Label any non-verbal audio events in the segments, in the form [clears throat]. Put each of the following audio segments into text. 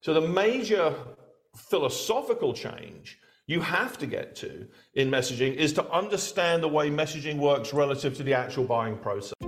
So the major philosophical change you have to get to in messaging is to understand the way messaging works relative to the actual buying process.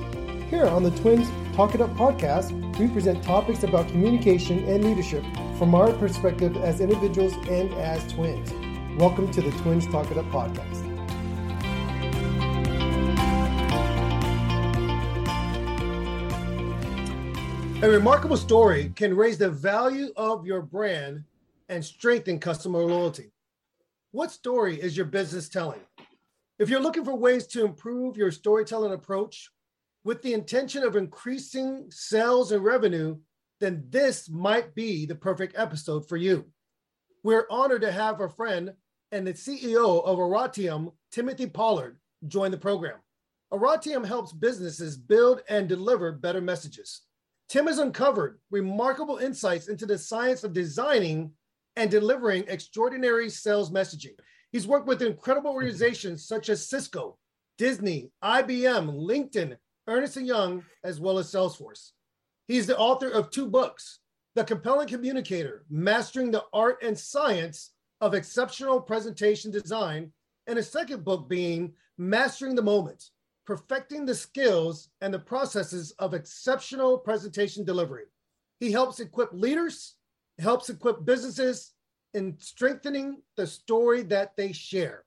Here on the Twins Talk It Up podcast, we present topics about communication and leadership from our perspective as individuals and as twins. Welcome to the Twins Talk It Up podcast. A remarkable story can raise the value of your brand and strengthen customer loyalty. What story is your business telling? If you're looking for ways to improve your storytelling approach, with the intention of increasing sales and revenue, then this might be the perfect episode for you. We're honored to have a friend and the CEO of Oratium, Timothy Pollard, join the program. Oratium helps businesses build and deliver better messages. Tim has uncovered remarkable insights into the science of designing and delivering extraordinary sales messaging. He's worked with incredible organizations such as Cisco, Disney, IBM, LinkedIn, Ernst & Young, as well as Salesforce. He's the author of two books, The Compelling Communicator, Mastering the Art and Science of Exceptional Presentation Design, and a second book being Mastering the Moment, Perfecting the Skills and the Processes of Exceptional Presentation Delivery. He helps equip leaders, helps equip businesses in strengthening the story that they share.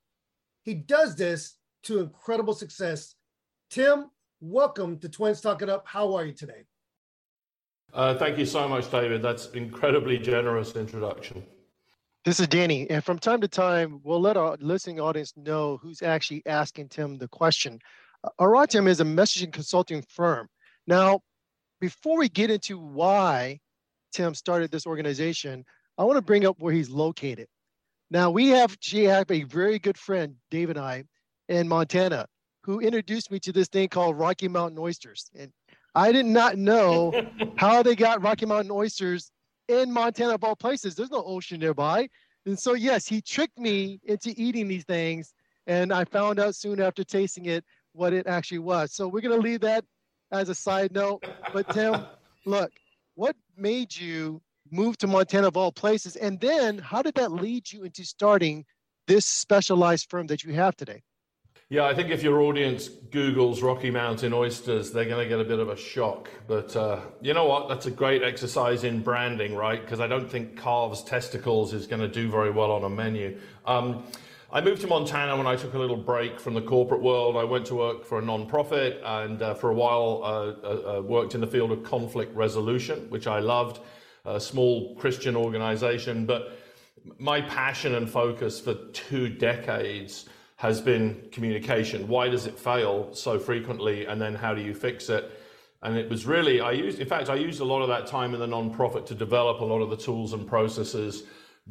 He does this to incredible success. Tim, welcome to Twins Talk It Up. How are you today? Uh, thank you so much, David. That's incredibly generous introduction. This is Danny, and from time to time, we'll let our listening audience know who's actually asking Tim the question. Uh, Oratium is a messaging consulting firm. Now, before we get into why Tim started this organization, I want to bring up where he's located. Now, we have, she have a very good friend, Dave and I, in Montana who introduced me to this thing called Rocky Mountain oysters. And I did not know [laughs] how they got Rocky Mountain oysters in Montana of all places. There's no ocean nearby. And so, yes, he tricked me into eating these things. And I found out soon after tasting it what it actually was. So we're going to leave that as a side note. But Tim, [laughs] look, what made you move to Montana of all places? And then how did that lead you into starting this specialized firm that you have today? Yeah, I think if your audience Googles Rocky Mountain oysters, they're going to get a bit of a shock. But uh, you know what? That's a great exercise in branding, right? Because I don't think calves' testicles is going to do very well on a menu. Um, I moved to Montana when I took a little break from the corporate world. I went to work for a nonprofit and uh, for a while uh, uh, uh worked in the field of conflict resolution, which I loved, a small Christian organization. But my passion and focus for two decades has been communication. Why does it fail so frequently? And then how do you fix it? And it was really, I used, in fact, I used a lot of that time in the nonprofit to develop a lot of the tools and processes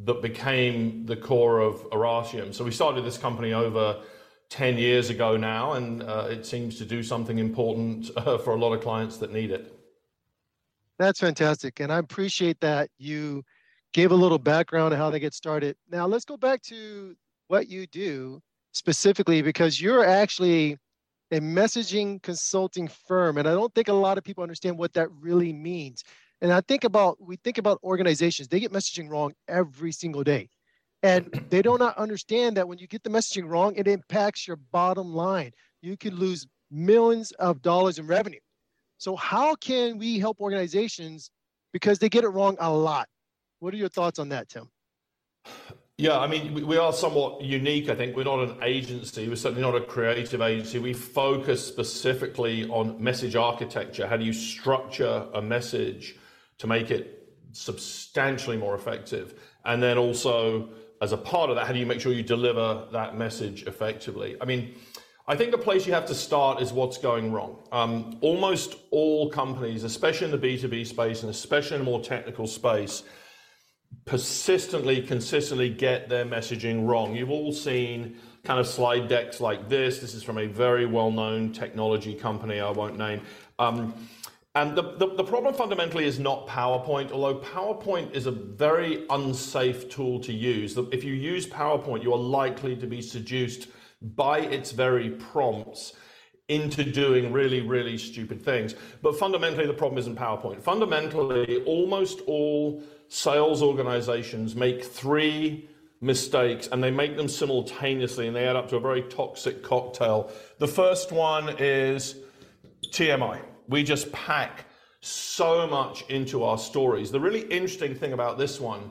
that became the core of Oratium. So we started this company over 10 years ago now, and uh, it seems to do something important [laughs] uh, for a lot of clients that need it. That's fantastic. And I appreciate that you gave a little background on how they get started. Now, let's go back to what you do specifically because you're actually a messaging consulting firm and i don't think a lot of people understand what that really means. And i think about we think about organizations they get messaging wrong every single day. And they do not understand that when you get the messaging wrong it impacts your bottom line. You could lose millions of dollars in revenue. So how can we help organizations because they get it wrong a lot? What are your thoughts on that tim [sighs] [sighs] [sighs] yeah, I mean, we are somewhat unique. I think we're not an agency. We're certainly not a creative agency. We focus specifically on message architecture. How do you structure a message to make it substantially more effective? And then also as a part of that, how do you make sure you deliver that message effectively? I mean, I think the place you have to start is what's going wrong. Um, almost all companies, especially in the B2B space and especially in a more technical space, persistently, consistently get their messaging wrong. You've all seen kind of slide decks like this. This is from a very well known technology company I won't name. Um, and the, the, the, problem fundamentally is not PowerPoint, although PowerPoint is a very unsafe tool to use. If you use PowerPoint, you are likely to be seduced by its very prompts into doing really, really stupid things. But fundamentally, the problem isn't PowerPoint. Fundamentally, almost all sales organizations make three mistakes and they make them simultaneously and they add up to a very toxic cocktail. The first one is TMI. We just pack so much into our stories. The really interesting thing about this one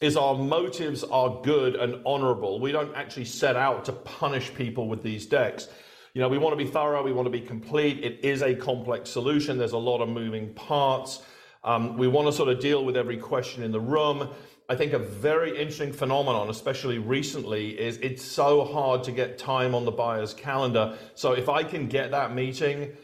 is our motives are good and honorable. We don't actually set out to punish people with these decks. You know, we want to be thorough, we want to be complete. It is a complex solution, there's a lot of moving parts. Um, we want to sort of deal with every question in the room. I think a very interesting phenomenon, especially recently, is it's so hard to get time on the buyer's calendar. So if I can get that meeting,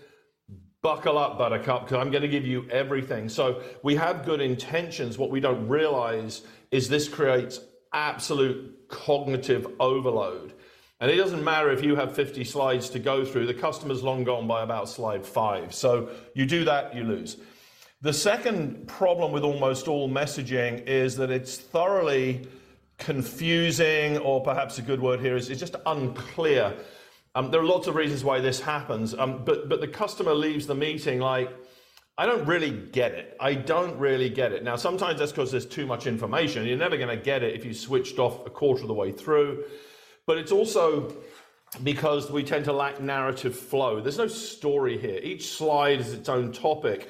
buckle up, buttercup, because I'm going to give you everything. So we have good intentions. What we don't realize is this creates absolute cognitive overload. And it doesn't matter if you have 50 slides to go through, the customer's long gone by about slide five. So you do that, you lose. The second problem with almost all messaging is that it's thoroughly confusing, or perhaps a good word here is it's just unclear. Um, there are lots of reasons why this happens, um, but but the customer leaves the meeting like, I don't really get it. I don't really get it. Now, sometimes that's because there's too much information. You're never going to get it if you switched off a quarter of the way through. But it's also because we tend to lack narrative flow. There's no story here. Each slide is its own topic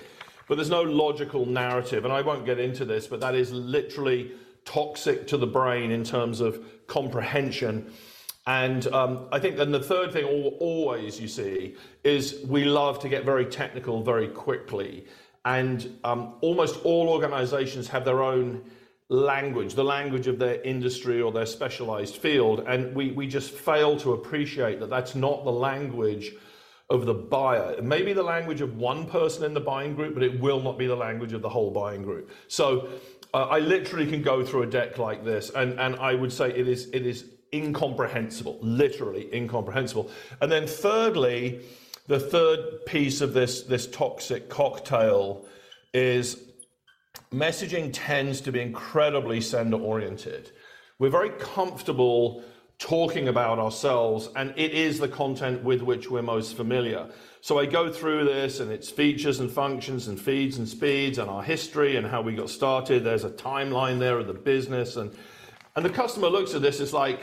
but there's no logical narrative. And I won't get into this, but that is literally toxic to the brain in terms of comprehension. And um, I think then the third thing, always you see, is we love to get very technical very quickly. And um, almost all organizations have their own language, the language of their industry or their specialized field. And we, we just fail to appreciate that that's not the language of the buyer. It may be the language of one person in the buying group, but it will not be the language of the whole buying group. So uh, I literally can go through a deck like this, and, and I would say it is it is incomprehensible, literally incomprehensible. And then thirdly, the third piece of this this toxic cocktail is messaging tends to be incredibly sender oriented. We're very comfortable talking about ourselves, and it is the content with which we're most familiar. So I go through this and its features and functions and feeds and speeds and our history and how we got started. There's a timeline there of the business and and the customer looks at this, it's like,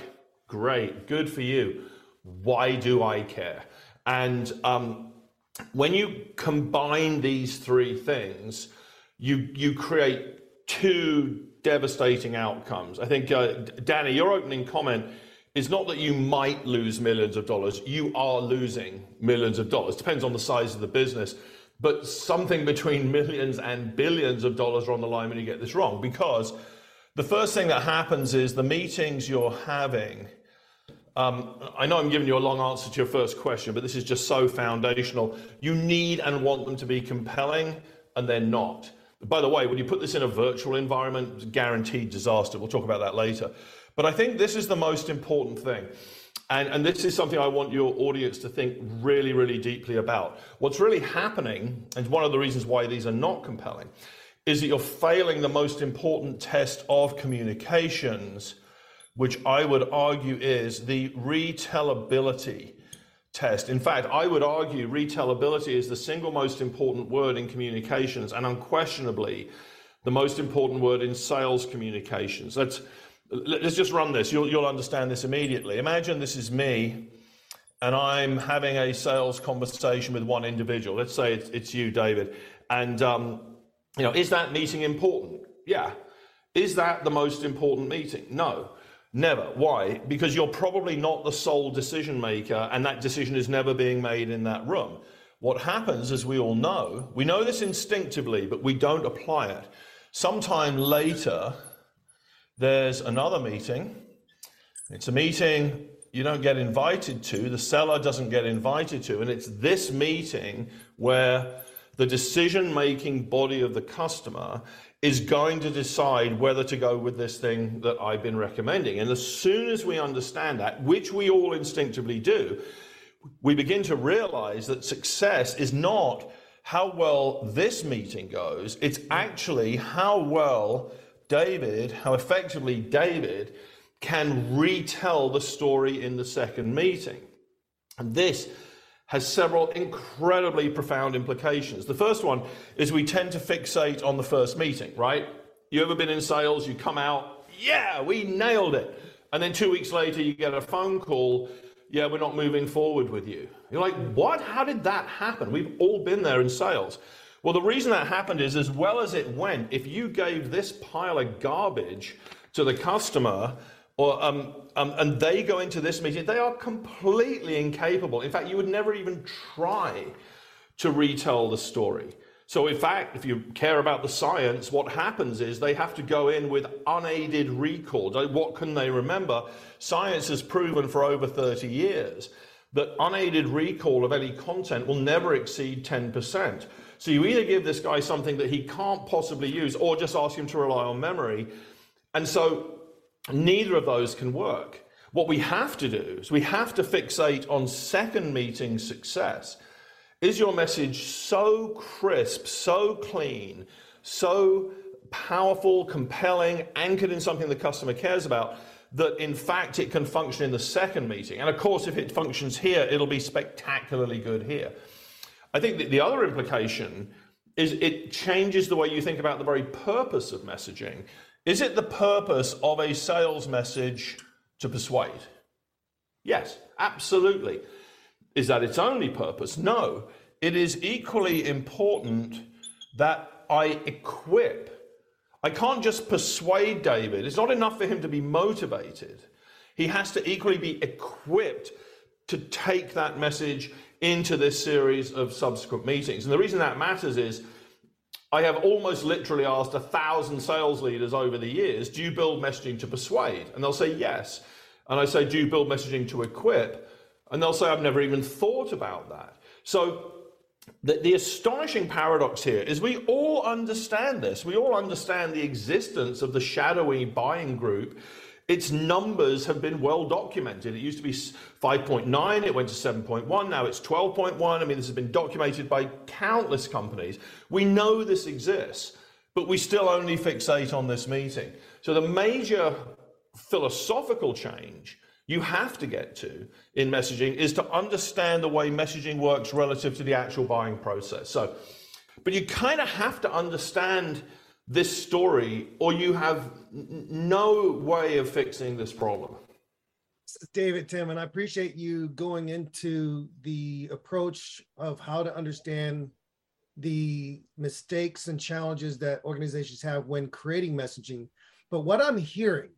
great, good for you. Why do I care? And um, when you combine these three things, you you create two devastating outcomes. I think, uh, Danny, your opening comment is not that you might lose millions of dollars, you are losing millions of dollars. Depends on the size of the business. But something between [laughs] millions and billions of dollars are on the line when you get this wrong. Because the first thing that happens is the meetings you're having. Um, I know I'm giving you a long answer to your first question, but this is just so foundational. You need and want them to be compelling, and they're not. By the way, when you put this in a virtual environment, guaranteed disaster. We'll talk about that later. But I think this is the most important thing. And, and this is something I want your audience to think really, really deeply about. What's really happening, and one of the reasons why these are not compelling, is that you're failing the most important test of communications, which I would argue is the retellability test. In fact, I would argue retellability is the single most important word in communications and unquestionably the most important word in sales communications. That's Let's just run this. You'll, you'll understand this immediately. Imagine this is me and I'm having a sales conversation with one individual. Let's say it's, it's you, David. And, um, you know, is that meeting important? Yeah. Is that the most important meeting? No, never. Why? Because you're probably not the sole decision maker, and that decision is never being made in that room. What happens, as we all know, we know this instinctively, but we don't apply it. Sometime later, there's another meeting It's a meeting you don't get invited to, the seller doesn't get invited to, and it's this meeting where the decision making body of the customer is going to decide whether to go with this thing that I've been recommending. And as soon as we understand that, which we all instinctively do, we begin to realize that success is not how well this meeting goes, it's actually how well David, how effectively David can retell the story in the second meeting. And this has several incredibly profound implications. The first one is we tend to fixate on the first meeting, right? You ever been in sales, you come out, yeah, we nailed it. And then two weeks later, you get a phone call, yeah, we're not moving forward with you. You're like, what? How did that happen? We've all been there in sales. Well, the reason that happened is as well as it went, if you gave this pile of garbage to the customer, or, um, um, and they go into this meeting, they are completely incapable. In fact, you would never even try to retell the story. So, in fact, if you care about the science, what happens is they have to go in with unaided recall. What can they remember? Science has proven for over 30 years that unaided recall of any content will never exceed 10%. So, you either give this guy something that he can't possibly use or just ask him to rely on memory. And so, Neither of those can work. What we have to do is we have to fixate on second meeting success. Is your message so crisp, so clean, so powerful, compelling, anchored in something the customer cares about that in fact it can function in the second meeting? And of course, if it functions here, it'll be spectacularly good here. I think that the other implication is it changes the way you think about the very purpose of messaging. Is it the purpose of a sales message to persuade? Yes, absolutely. Is that its only purpose? No. It is equally important that I equip. I can't just persuade David. It's not enough for him to be motivated. He has to equally be equipped to take that message into this series of subsequent meetings. And the reason that matters is I have almost literally asked a thousand sales leaders over the years, do you build messaging to persuade? And they'll say yes. And I say, do you build messaging to equip? And they'll say, I've never even thought about that. So the, the astonishing paradox here is we all understand this. We all understand the existence of the shadowy buying group its numbers have been well documented. It used to be 5.9, it went to 7.1, now it's 12.1. I mean, this has been documented by countless companies. We know this exists, but we still only fixate on this meeting. So the major philosophical change you have to get to in messaging is to understand the way messaging works relative to the actual buying process. So, but you kind of have to understand this story, or you have no way of fixing this problem. David, Tim, and I appreciate you going into the approach of how to understand the mistakes and challenges that organizations have when creating messaging. But what I'm hearing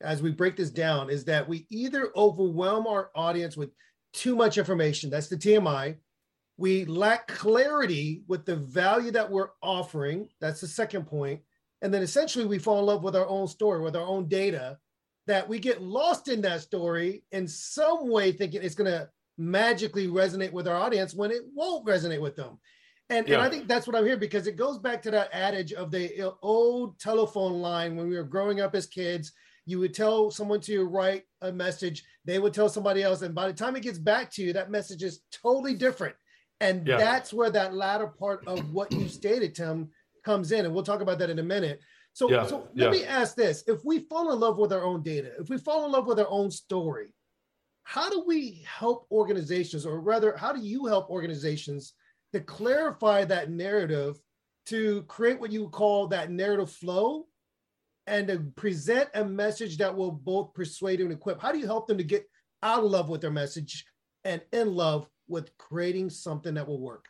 as we break this down is that we either overwhelm our audience with too much information, that's the TMI, we lack clarity with the value that we're offering. That's the second point. And then essentially we fall in love with our own story, with our own data, that we get lost in that story in some way, thinking it's going to magically resonate with our audience when it won't resonate with them. And, yeah. and I think that's what I'm here because it goes back to that adage of the old telephone line when we were growing up as kids. You would tell someone to write a message, they would tell somebody else, and by the time it gets back to you, that message is totally different. And yeah. that's where that latter part of what you [clears throat] stated, Tim, comes in. And we'll talk about that in a minute. So, yeah. so let yeah. me ask this. If we fall in love with our own data, if we fall in love with our own story, how do we help organizations, or rather, how do you help organizations to clarify that narrative to create what you call that narrative flow and to present a message that will both persuade and equip? How do you help them to get out of love with their message and in love with creating something that will work?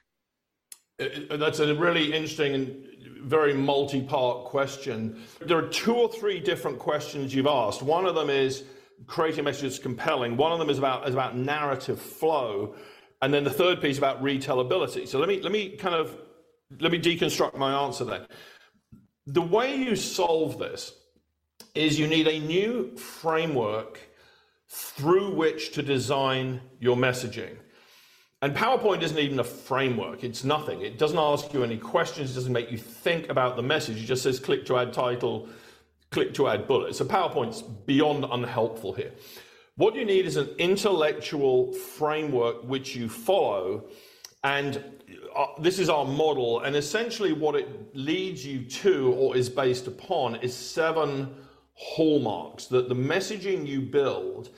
Uh, uh, that's a really interesting and very multi part question. There are two or three different questions you've asked. One of them is creating messages compelling, one of them is about, is about narrative flow. And then the third piece about retellability. So let me let me kind of let me deconstruct my answer then. The way you solve this is you need a new framework through which to design your messaging. And PowerPoint isn't even a framework, it's nothing. It doesn't ask you any questions, it doesn't make you think about the message. It just says click to add title, click to add bullet. So PowerPoint's beyond unhelpful here. What you need is an intellectual framework which you follow. And uh, this is our model. And essentially, what it leads you to or is based upon is seven hallmarks that the messaging you build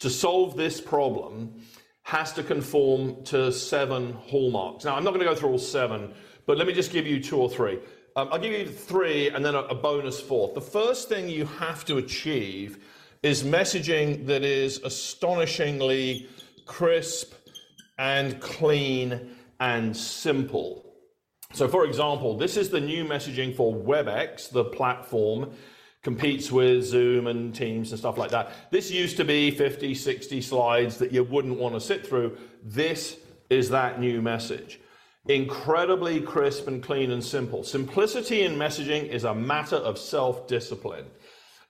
to solve this problem has to conform to seven hallmarks. Now, I'm not going to go through all seven, but let me just give you two or three. Um, I'll give you three and then a, a bonus fourth. The first thing you have to achieve is messaging that is astonishingly crisp and clean and simple. So, for example, this is the new messaging for WebEx, the platform competes with Zoom and Teams and stuff like that. This used to be 50, 60 slides that you wouldn't want to sit through. This is that new message. Incredibly crisp and clean and simple. Simplicity in messaging is a matter of self discipline.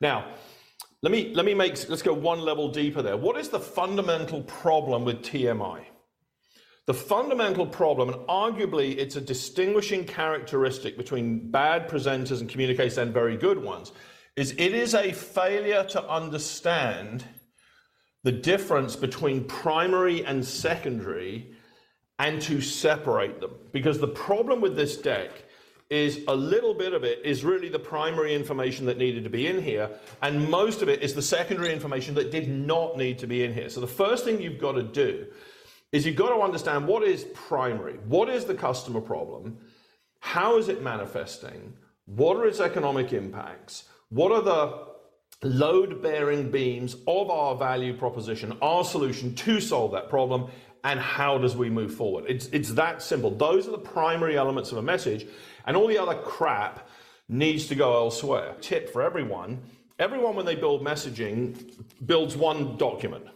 Now, let me, let me make, let's go one level deeper there. What is the fundamental problem with TMI? The fundamental problem, and arguably it's a distinguishing characteristic between bad presenters and communicators and very good ones, is it is a failure to understand the difference between primary and secondary and to separate them. Because the problem with this deck is a little bit of it is really the primary information that needed to be in here, and most of it is the secondary information that did not need to be in here. So the first thing you've got to do is you've got to understand what is primary, what is the customer problem, how is it manifesting, what are its economic impacts, what are the load bearing beams of our value proposition, our solution to solve that problem, and how does we move forward? It's, it's that simple. Those are the primary elements of a message, and all the other crap needs to go elsewhere. Tip for everyone everyone, when they build messaging, builds one document.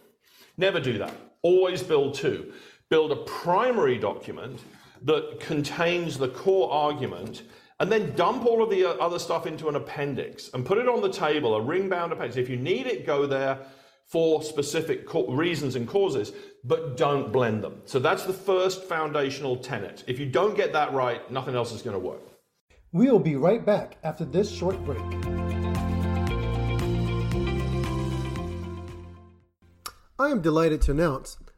Never do that. Always build two. Build a primary document that contains the core argument and then dump all of the uh, other stuff into an appendix and put it on the table, a ring bound appendix. If you need it, go there for specific reasons and causes, but don't blend them. So that's the first foundational tenet. If you don't get that right, nothing else is going to work. We'll be right back after this short break. I am delighted to announce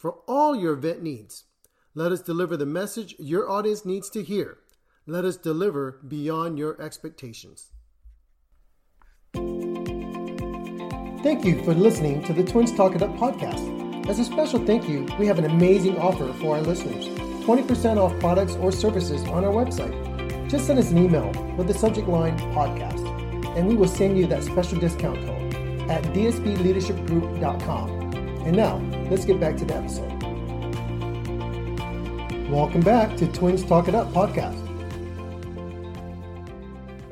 for all your event needs. Let us deliver the message your audience needs to hear. Let us deliver beyond your expectations. Thank you for listening to the Twins Talk It Up podcast. As a special thank you, we have an amazing offer for our listeners 20% off products or services on our website. Just send us an email with the subject line podcast, and we will send you that special discount code at dsbleadershipgroup.com. And now, let's get back to the episode. Welcome back to Twins Talk It Up podcast.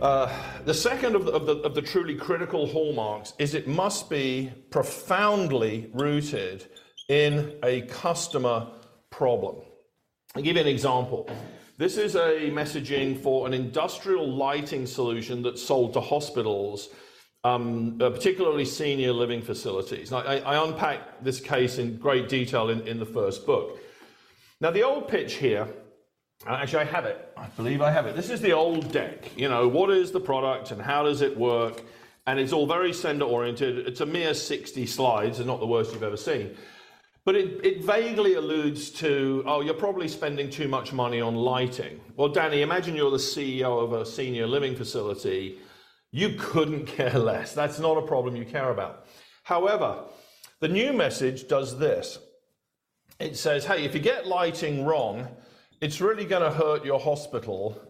Uh, the second of the, of, the, of the truly critical hallmarks is it must be profoundly rooted in a customer problem. I'll give you an example. This is a messaging for an industrial lighting solution that's sold to hospitals um, uh, particularly senior living facilities. I, I, unpack this case in great detail in, in the first book. Now, the old pitch here, uh, actually, I have it. I believe I have it. This is the old deck. You know, what is the product and how does it work? and it's all very sender oriented. It's a mere 60 slides, and not the worst you've ever seen. But it, it vaguely alludes to, oh, you're probably spending too much money on lighting. Well, Danny, imagine you're the CEO of a senior living facility. You couldn't [laughs] care less. That's not a problem you care about. However, the new message does this it says, hey, if you get lighting wrong, it's really going to hurt your hospital.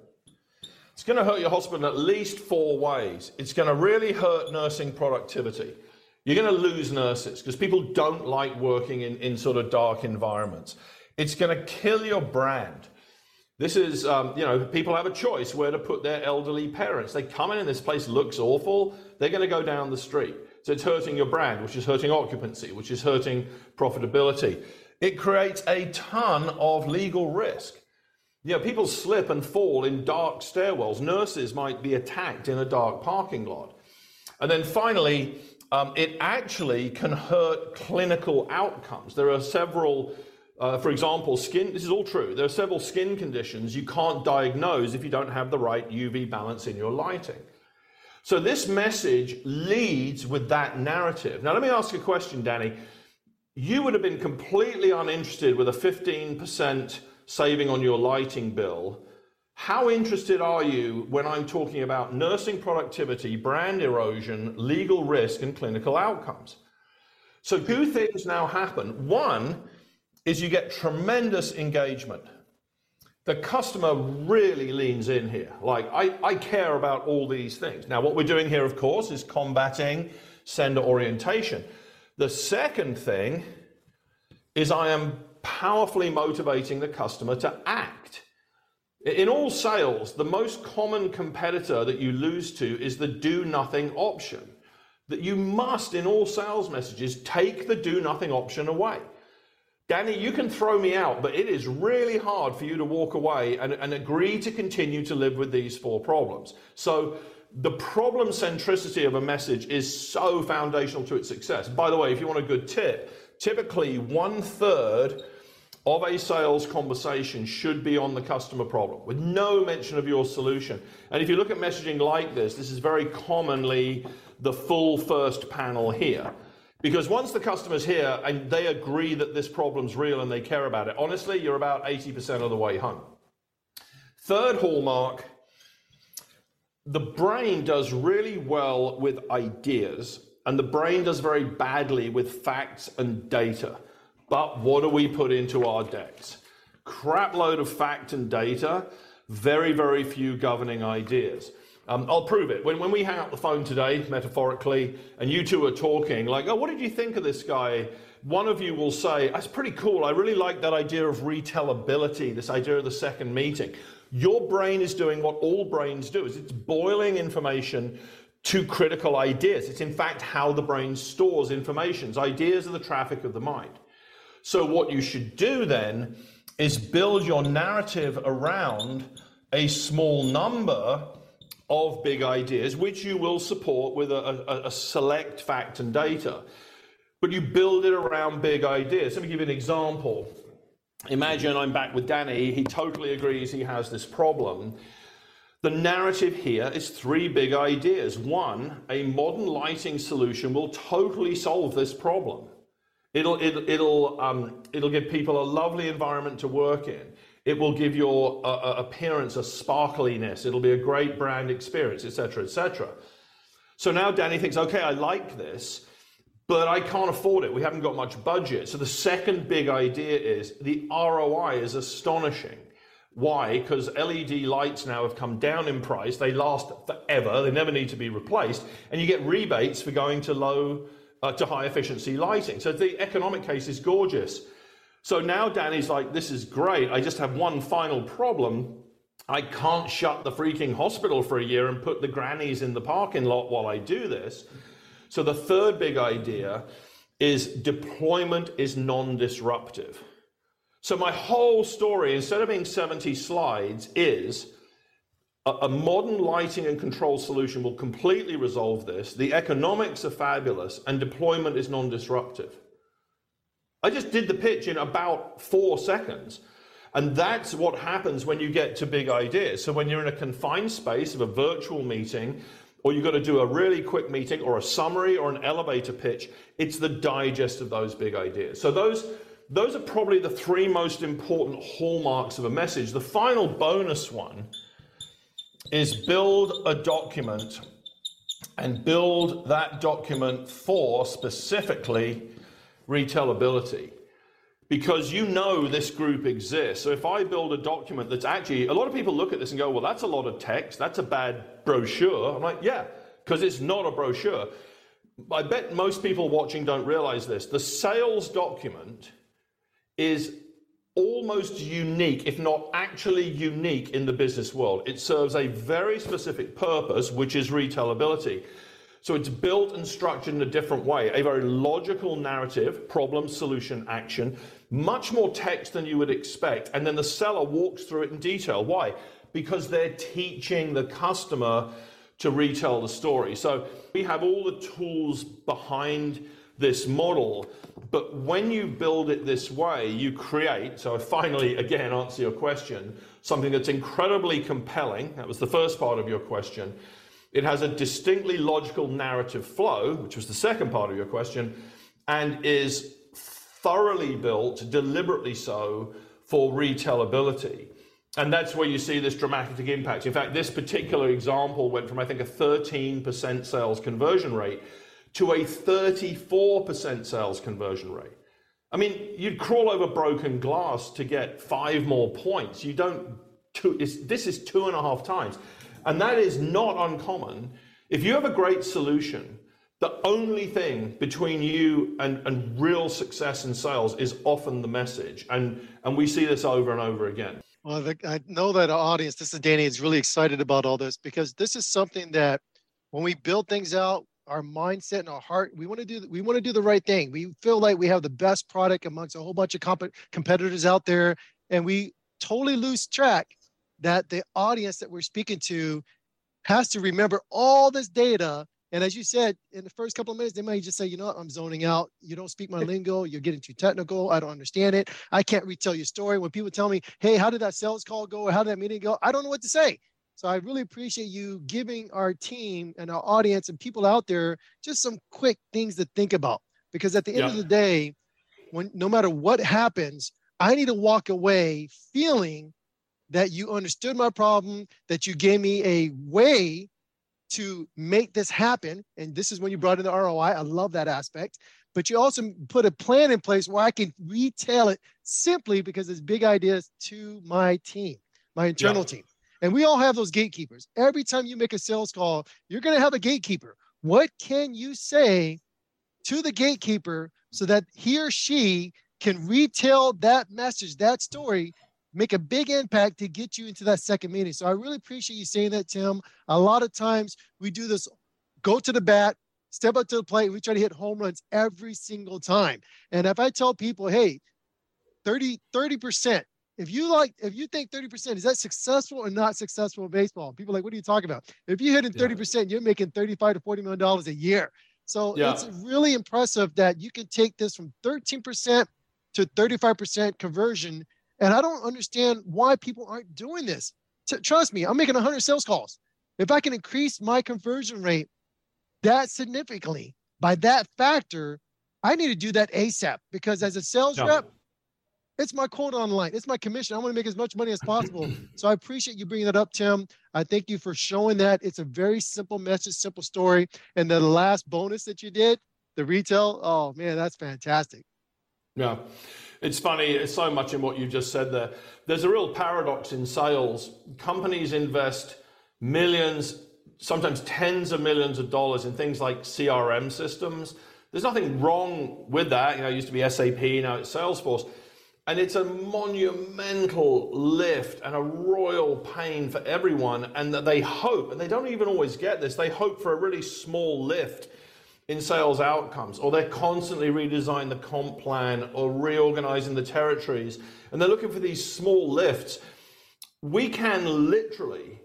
It's going to hurt your hospital at least four ways. It's going to really hurt nursing productivity. You're going to lose nurses because people don't like working in, in sort of dark environments. It's going to kill your brand. This is, um, you know, people have a choice where to put their elderly parents. They come in and this place looks awful. They're going to go down the street. So it's hurting your brand, which is hurting occupancy, which is hurting profitability. It creates a ton of legal risk. You know, people slip and fall in dark stairwells. Nurses might be attacked in a dark parking lot. And then finally, um, it actually can hurt clinical outcomes. There are several, uh, for example, skin, this is all true. There are several skin conditions you can't diagnose if you don't have the right UV balance in your lighting. So this message leads with that narrative. Now, let me ask you a question, Danny you would have been completely uninterested with a 15% saving on your lighting bill. How interested are you when I'm talking about nursing productivity, brand erosion, legal risk, and clinical outcomes? So, two things now happen. One is you get tremendous engagement. The customer really leans in here. Like, I, I care about all these things. Now, what we're doing here, of course, is combating sender orientation. The second thing is I am powerfully motivating the customer to act. In all sales, the most common competitor that you lose to is the do nothing option. That you must, in all sales messages, take the do nothing option away. Danny, you can throw me out, but it is really hard for you to walk away and, and agree to continue to live with these four problems. So, the problem centricity of a message is so foundational to its success. By the way, if you want a good tip, typically one third of a sales conversation should be on the customer problem with no mention of your solution. And if you look at messaging like this, this is very commonly the full first panel here. Because once the customer's here and they agree that this problem's real and they care about it, honestly, you're about 80% of the way home. Third hallmark the brain does really well with ideas, and the brain does very badly with facts and data. But what do we put into our decks? Crap load of fact and data, very, very few governing ideas. Um, I'll prove it. When, when we hang up the phone today, metaphorically, and you two are talking, like, oh, what did you think of this guy? One of you will say, that's pretty cool. I really like that idea of retellability, this idea of the second meeting. Your brain is doing what all brains do, is it's boiling information to critical ideas. It's in fact how the brain stores information. Ideas are the traffic of the mind. So what you should do then is build your narrative around a small number of big ideas, which you will support with a, a, a, select fact and data. But you build it around big ideas. Let me give you an example imagine I'm back with Danny, he totally agrees he has this problem. The narrative here is three big ideas. One, a modern lighting solution will totally solve this problem. It'll, it'll, it'll, um, it'll give people a lovely environment to work in. It will give your uh, uh appearance a sparkliness. It'll be a great brand experience, etc., etc. So now Danny thinks, okay, I like this but I can't afford it. We haven't got much budget. So the second big idea is the ROI is astonishing. Why? Because LED lights now have come down in price. They last forever. They never need to be replaced. And you get rebates for going to low uh, to high efficiency lighting. So the economic case is gorgeous. So now Danny's like, this is great. I just have one final problem. I can't shut the freaking hospital for a year and put the grannies in the parking lot while I do this. So the third big idea is deployment is non-disruptive. So my whole story, instead of being 70 slides, is a, modern lighting and control solution will completely resolve this. The economics are fabulous and deployment is non-disruptive. I just did the pitch in about four seconds. And that's what happens when you get to big ideas. So when you're in a confined space of a virtual meeting, or you've got to do a really quick meeting or a summary or an elevator pitch. It's the digest of those big ideas. So those those are probably the three most important hallmarks of a message. The final bonus one is build a document and build that document for specifically retellability because you know this group exists. So if I build a document that's actually, a lot of people look at this and go, well, that's a lot of text, that's a bad brochure. I'm like, yeah, because it's not a brochure. I bet most people watching don't realize this. The sales document is almost unique, if not actually unique in the business world. It serves a very specific purpose, which is retellability. So it's built and structured in a different way, a very logical narrative, problem, solution, action, much more text than you would expect. And then the seller walks through it in detail. Why? Because they're teaching the customer to retell the story. So we have all the tools behind this model, but when you build it this way, you create, so I finally again answer your question, something that's incredibly compelling. That was the first part of your question. It has a distinctly logical narrative flow, which was the second part of your question, and is thoroughly built, deliberately so, for retellability. And that's where you see this dramatic impact. In fact, this particular example went from, I think, a 13% sales conversion rate to a 34% sales conversion rate. I mean, you'd crawl over broken glass to get five more points. You don't, two, this is two and a half times. And that is not uncommon. If you have a great solution, the only thing between you and, and real success in sales is often the message. And, and we see this over and over again. Well, the, I know that our audience, this is Danny, is really excited about all this because this is something that when we build things out, our mindset and our heart, we want to do we want to do the right thing. We feel like we have the best product amongst a whole bunch of comp- competitors out there, and we totally lose track that the audience that we're speaking to has to remember all this data. And as you said, in the first couple of minutes, they might just say, you know what, I'm zoning out. You don't speak my lingo. You're getting too technical. I don't understand it. I can't retell your story. When people tell me, hey, how did that sales call go? How did that meeting go? I don't know what to say. So I really appreciate you giving our team and our audience and people out there just some quick things to think about. Because at the end yeah. of the day, when no matter what happens, I need to walk away feeling that you understood my problem, that you gave me a way to make this happen. And this is when you brought in the ROI. I love that aspect. But you also put a plan in place where I can retell it simply because it's big ideas to my team, my internal yeah. team. And we all have those gatekeepers. Every time you make a sales call, you're going to have a gatekeeper. What can you say to the gatekeeper so that he or she can retell that message, that story make a big impact to get you into that second meeting. So I really appreciate you saying that, Tim. A lot of times we do this go to the bat, step up to the plate. We try to hit home runs every single time. And if I tell people, hey, 30, 30%, if you like, if you think 30%, is that successful or not successful in baseball? People like, what are you talking about? If you hit in 30%, yeah. you're making 35 to 40 million dollars a year. So yeah. it's really impressive that you can take this from 13% to 35% conversion and I don't understand why people aren't doing this. T- trust me, I'm making 100 sales calls. If I can increase my conversion rate that significantly by that factor, I need to do that ASAP because as a sales rep, it's my quote online. It's my commission. I want to make as much money as possible. so I appreciate you bringing that up, Tim. I thank you for showing that. It's a very simple message, simple story. And the last bonus that you did, the retail, oh man, that's fantastic. Yeah. It's funny, it's so much in what you just said there. There's a real paradox in sales. Companies invest millions, sometimes tens of millions of dollars in things like CRM systems. There's nothing wrong with that. You know, it used to be SAP, now it's Salesforce. And it's a monumental lift and a royal pain for everyone. And that they hope, and they don't even always get this, they hope for a really small lift in sales outcomes, or they're constantly redesigning the comp plan or reorganizing the territories, and they're looking for these small lifts. We can literally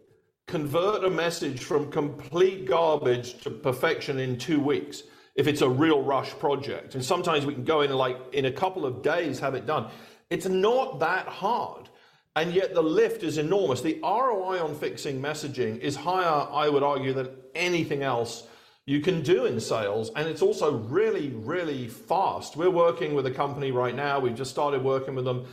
convert a message from complete garbage to perfection in two weeks if it's a real rush project. And sometimes we can go in like in a couple of days have it done. It's not that hard. And yet the lift is enormous. The ROI on fixing messaging is higher, I would argue, than anything else you can do in sales. And it's also really, really fast. We're working with a company right now. We've just started working with them.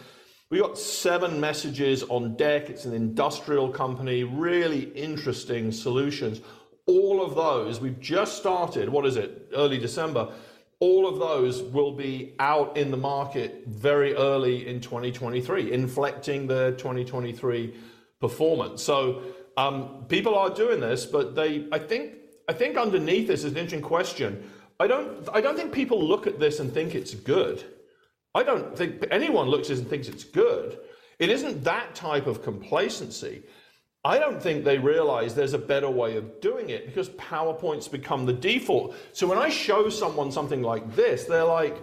We got seven messages on deck. It's an industrial company, really interesting solutions. All of those, we've just started, what is it, early December all of those will be out in the market very early in 2023, inflecting the 2023 performance. So um, people are doing this, but they, I think, I think underneath this is an interesting question. I don't, I don't think people look at this and think it's good. I don't think anyone looks at this and thinks it's good. It isn't that type of complacency. I don't think they realize there's a better way of doing it because PowerPoint's become the default. So when I show someone something like this, they're like,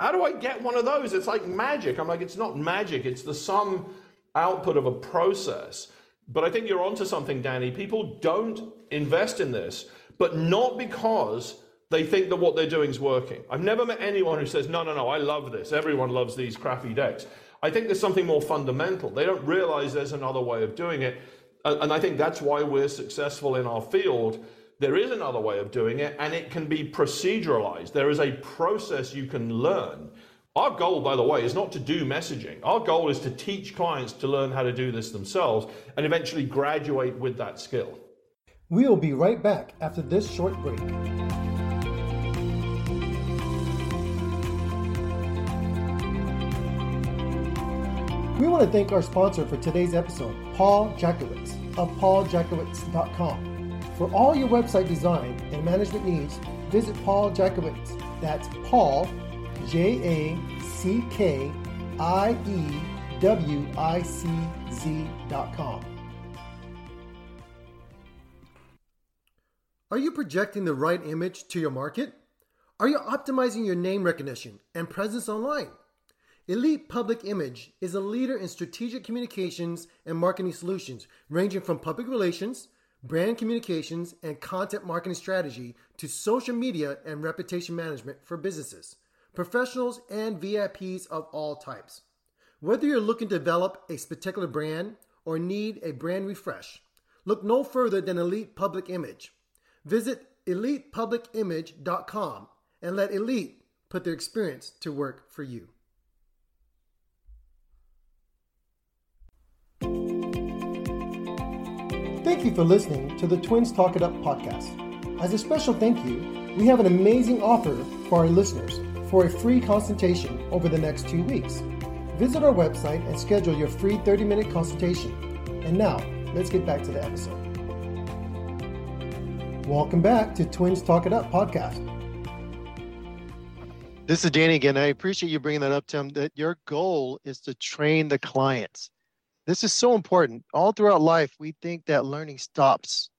how do I get one of those? It's like magic. I'm like, it's not magic, it's the sum output of a process. But I think you're onto something, Danny. People don't invest in this, but not because they think that what they're doing is working. I've never met anyone who says, no, no, no, I love this. Everyone loves these crappy decks. I think there's something more fundamental. They don't realize there's another way of doing it. And I think that's why we're successful in our field. There is another way of doing it, and it can be proceduralized. There is a process you can learn. Our goal, by the way, is not to do messaging. Our goal is to teach clients to learn how to do this themselves and eventually graduate with that skill. We will be right back after this short break. We want to thank our sponsor for today's episode, Paul Jackiewicz of pauljackiewicz.com. For all your website design and management needs, visit Paul Jackiewicz. That's Paul, J A C K I E W I C com. Are you projecting the right image to your market? Are you optimizing your name recognition and presence online? Elite Public Image is a leader in strategic communications and marketing solutions, ranging from public relations, brand communications, and content marketing strategy to social media and reputation management for businesses, professionals, and VIPs of all types. Whether you're looking to develop a particular brand or need a brand refresh, look no further than Elite Public Image. Visit elitepublicimage.com and let Elite put their experience to work for you. Thank you for listening to the Twins Talk It Up podcast. As a special thank you, we have an amazing offer for our listeners for a free consultation over the next two weeks. Visit our website and schedule your free 30 minute consultation. And now, let's get back to the episode. Welcome back to Twins Talk It Up podcast. This is Danny again. I appreciate you bringing that up, Tim, that your goal is to train the clients. This is so important. All throughout life, we think that learning stops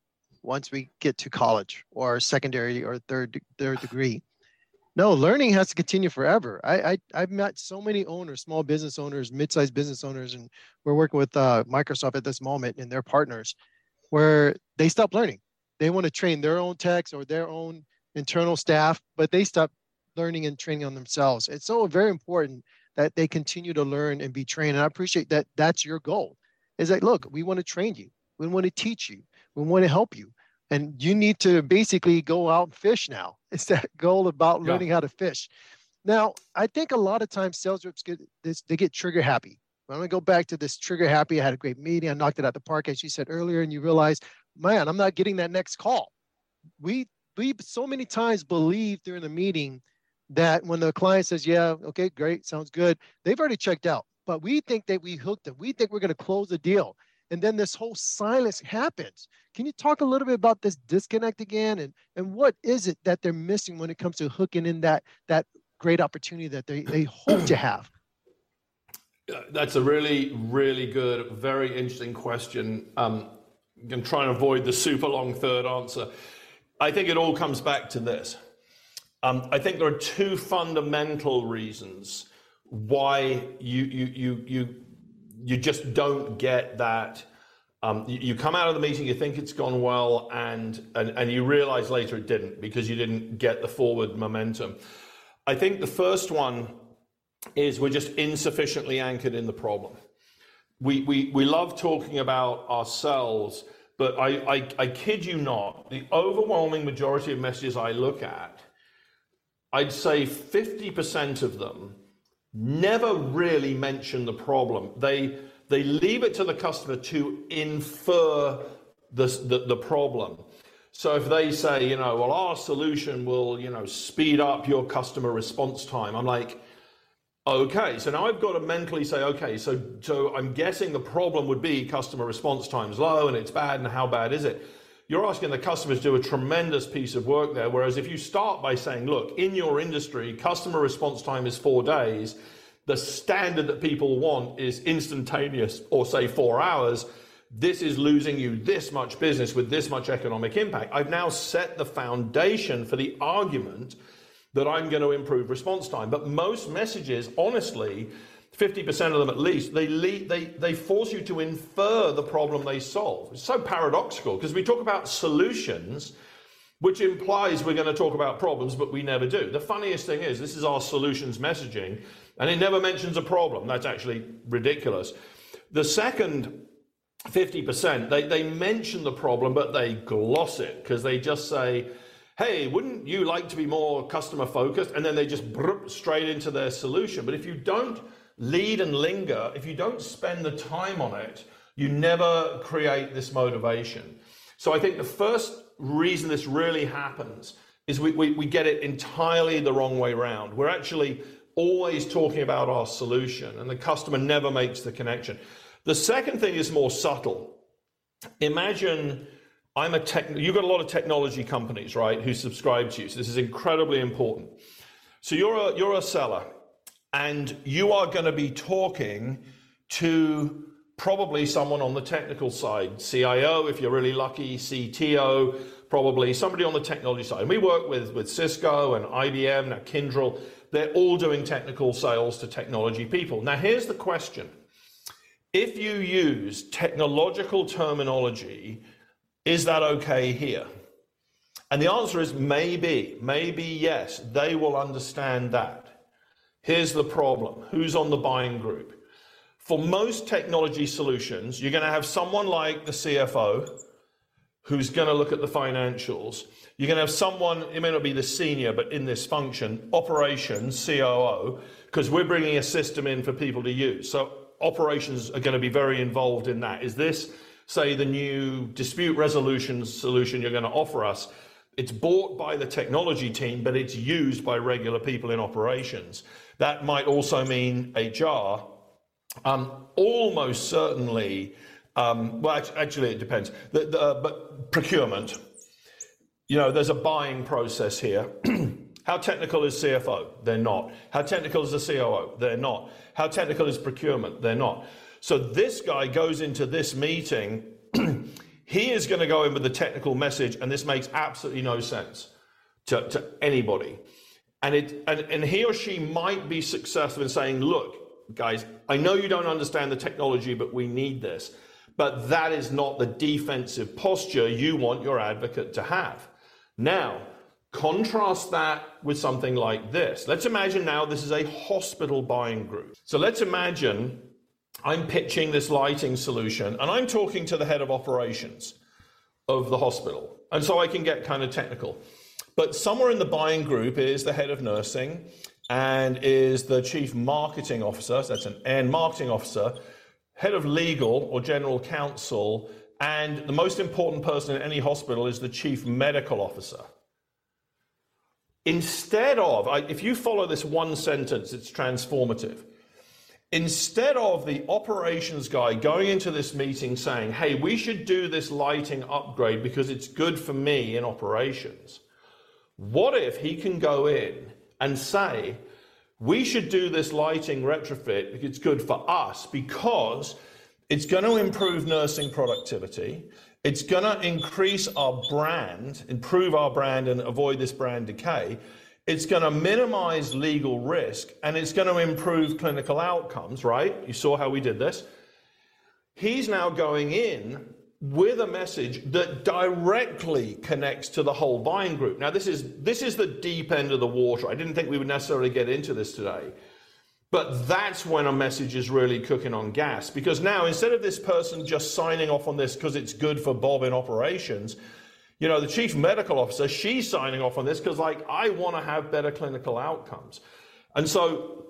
once we get to college or secondary or third third degree. No, learning has to continue forever. I, I I've met so many owners, small business owners, mid-sized business owners, and we're working with uh, Microsoft at this moment and their partners, where they stop learning. They want to train their own techs or their own internal staff, but they stop learning and training on themselves. It's so very important that they continue to learn and be trained. And I appreciate that that's your goal. Is that look, we want to train you, we want to teach you, we want to help you. And you need to basically go out and fish now. [laughs] It's that goal about learning how to fish. Now, I think a lot of times sales reps get this, they get trigger happy. I'm gonna go back to this trigger happy. I had a great meeting. I knocked it out the park, as you said earlier, and you realize, man, I'm not getting that next call. We we so many times believe during the meeting that when the client says, yeah, okay, great, sounds good, they've already checked out. But we think that we hooked them. We think we're going to close the deal. And then this whole silence happens. Can you talk a little bit about this disconnect again? And, and what is it that they're missing when it comes to hooking in that, that great opportunity that they, they hope to have? That's a really, really good, very interesting question. Um, I'm going to try and avoid the super long third answer. I think it all comes back to this um, I think there are two fundamental reasons why you you you you you just don't get that. Um, you, come out of the meeting, you think it's gone well, and, and and you realize later it didn't because you didn't get the forward momentum. I think the first one is we're just insufficiently anchored in the problem. we, we, we love talking about ourselves, but I, I, I kid you not, the overwhelming majority of messages I look at, I'd say 50% of them never really mention the problem. They, they leave it to the customer to infer the, the, the problem. So if they say, you know, well, our solution will, you know, speed up your customer response time, I'm like, okay. So now I've got to mentally say, okay, so so I'm guessing the problem would be customer response time's low and it's bad, and how bad is it? You're asking the customers to do a tremendous piece of work there. Whereas if you start by saying, look, in your industry, customer response time is four days, the standard that people want is instantaneous or say four hours this is losing you this much business with this much economic impact. I've now set the foundation for the argument that I'm going to improve response time. But most messages, honestly, 50% of them at least, they, lead, they, they force you to infer the problem they solve. It's so paradoxical because we talk about solutions, which implies we're going to talk about problems, but we never do. The funniest thing is, this is our solutions messaging, and it never mentions a problem. That's actually ridiculous. The second 50%, they, they mention the problem, but they gloss it because they just say, hey, wouldn't you like to be more customer focused? And then they just straight into their solution. But if you don't lead and linger, if you don't spend the time on it, you never create this motivation. So I think the first reason this really happens is we, we, we get it entirely the wrong way around. We're actually always talking about our solution, and the customer never makes the connection. The second thing is more subtle. Imagine I'm a tech, you've got a lot of technology companies, right, who subscribe to you. So this is incredibly important. So you're a, you're a seller and you are going to be talking to probably someone on the technical side, CIO, if you're really lucky, CTO, probably somebody on the technology side. And we work with, with Cisco and IBM, now Kyndryl. They're all doing technical sales to technology people. Now, here's the question if you use technological terminology, is that okay here? And the answer is maybe, maybe yes, they will understand that. Here's the problem who's on the buying group? For most technology solutions, you're going to have someone like the CFO who's going to look at the financials. You're going to have someone, it may not be the senior, but in this function, operations, COO, because we're bringing a system in for people to use. So operations are going to be very involved in that. Is this, say, the new dispute resolution solution you're going to offer us? It's bought by the technology team, but it's used by regular people in operations. That might also mean HR. Um, almost certainly, um, well, actually, it depends. The, the, uh, but procurement, you know, there's a buying process here. [clears throat] How technical is CFO? They're not. How technical is the COO? They're not. How technical is procurement? They're not. So this guy goes into this meeting. [clears throat] he is going to go in with the technical message, and this makes absolutely no sense to, to anybody. And, it, and, and he or she might be successful in saying, look, guys, I know you don't understand the technology, but we need this. But that is not the defensive posture you want your advocate to have. Now, Contrast that with something like this. Let's imagine now this is a hospital buying group. So let's imagine I'm pitching this lighting solution and I'm talking to the head of operations of the hospital. And so I can get kind of technical. But somewhere in the buying group is the head of nursing and is the chief marketing officer, so that's an N marketing officer, head of legal or general counsel, and the most important person in any hospital is the chief medical officer. Instead of, if you follow this one sentence, it's transformative. Instead of the operations guy going into this meeting saying, hey, we should do this lighting upgrade because it's good for me in operations, what if he can go in and say, we should do this lighting retrofit because it's good for us because it's going to improve nursing productivity. It's going to increase our brand, improve our brand, and avoid this brand decay. It's going to minimize legal risk and it's going to improve clinical outcomes, right? You saw how we did this. He's now going in with a message that directly connects to the whole buying group. Now, this is this is the deep end of the water. I didn't think we would necessarily get into this today. But that's when a message is really cooking on gas because now instead of this person just signing off on this because it's good for Bob in operations, you know, the chief medical officer, she's signing off on this because, like, I want to have better clinical outcomes. And so,